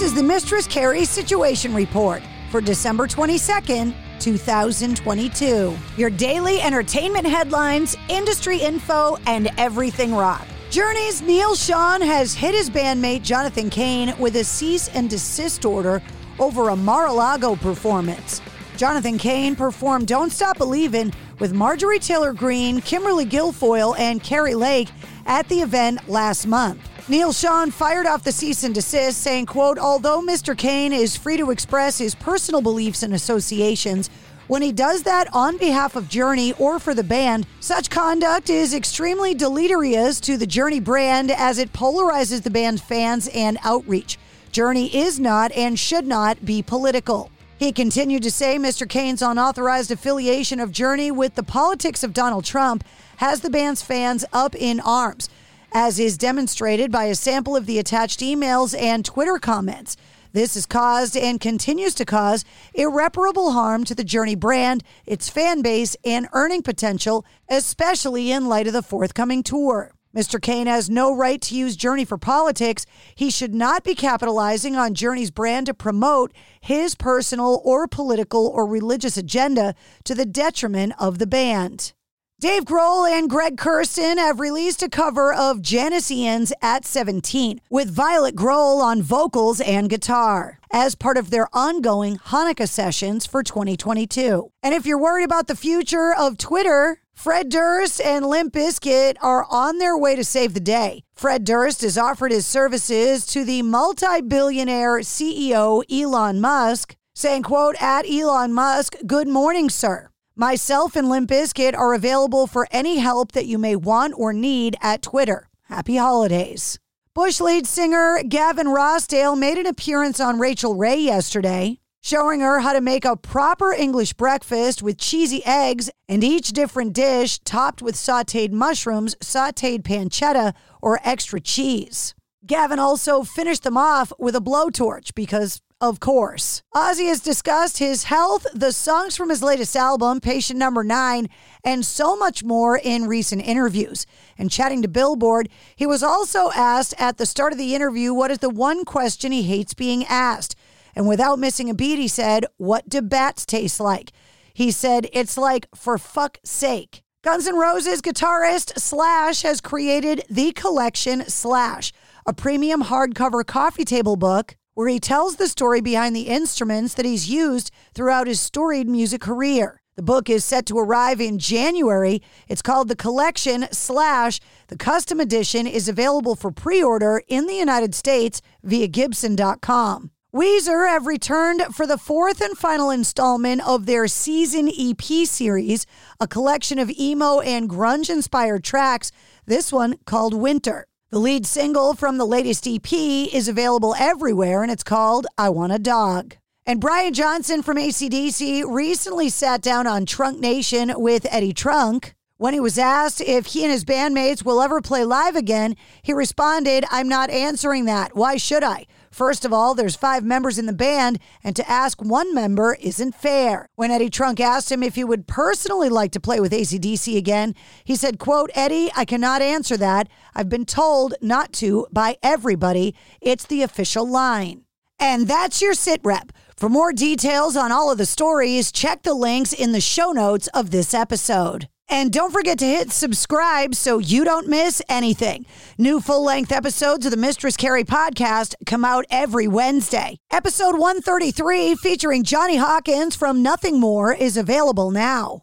This is the Mistress Carrie Situation Report for December 22nd, 2022. Your daily entertainment headlines, industry info, and everything rock. Journey's Neal Schon has hit his bandmate Jonathan Cain with a cease and desist order over a Mar-a-Lago performance. Jonathan Cain performed Don't Stop Believin' with Marjorie Taylor Greene, Kimberly Guilfoyle, and Kari Lake at the event last month. Neal Schon fired off the cease and desist, saying, quote, although Mr. Cain is free to express his personal beliefs and associations, when he does that on behalf of Journey or for the band, such conduct is extremely deleterious to the Journey brand as it polarizes the band's fans and outreach. Journey is not and should not be political. He continued to say Mr. Cain's unauthorized affiliation of Journey with the politics of Donald Trump has the band's fans up in arms as is demonstrated by a sample of the attached emails and Twitter comments. This has caused and continues to cause irreparable harm to the Journey brand, its fan base, and earning potential, especially in light of the forthcoming tour. Mr. Cain has no right to use Journey for politics. He should not be capitalizing on Journey's brand to promote his personal or political or religious agenda to the detriment of the band. Dave Grohl and Greg Kurstin have released a cover of Janis Ian's At 17 with Violet Grohl on vocals and guitar as part of their ongoing Hanukkah sessions for 2022. And if you're worried about the future of Twitter, Fred Durst and Limp Bizkit are on their way to save the day. Fred Durst has offered his services to the multi-billionaire CEO Elon Musk, saying, quote, at Elon Musk, good morning, sir. Myself and Limp Bizkit are available for any help that you may want or need at Twitter. Happy holidays. Bush lead singer Gavin Rossdale made an appearance on Rachael Ray yesterday, showing her how to make a proper English breakfast with cheesy eggs and each different dish topped with sauteed mushrooms, sauteed pancetta, or extra cheese. Gavin also finished them off with a blowtorch because of course. Ozzy has discussed his health, the songs from his latest album, Patient Number Nine, and so much more in recent interviews. And chatting to Billboard, he was also asked at the start of the interview what is the one question he hates being asked. And without missing a beat, he said, What do bats taste like? He said, It's like, for fuck's sake. Guns N' Roses guitarist Slash has created The Collection Slash, a premium hardcover coffee table book where he tells the story behind the instruments that he's used throughout his storied music career. The book is set to arrive in January. It's called The Collection Slash. The custom edition is available for pre order in the United States via Gibson.com. Weezer have returned for the fourth and final installment of their season EP series, a collection of emo and grunge inspired tracks, this one called Winter. The lead single from the latest EP is available everywhere and it's called I Want a Dog. And Brian Johnson from ACDC recently sat down on Trunk Nation with Eddie Trunk, When he was asked if he and his bandmates will ever play live again, he responded, I'm not answering that. Why should I? First of all, there's five members in the band, and to ask one member isn't fair. When Eddie Trunk asked him if he would personally like to play with ACDC again, he said, quote, Eddie, I cannot answer that. I've been told not to by everybody. It's the official line. And that's your sit rep. For more details on all of the stories, check the links in the show notes of this episode. And don't forget to hit subscribe so you don't miss anything. New full length episodes of the Mistress Carrie podcast come out every Wednesday. Episode 133, featuring Johnny Hawkins from Nothing More, is available now.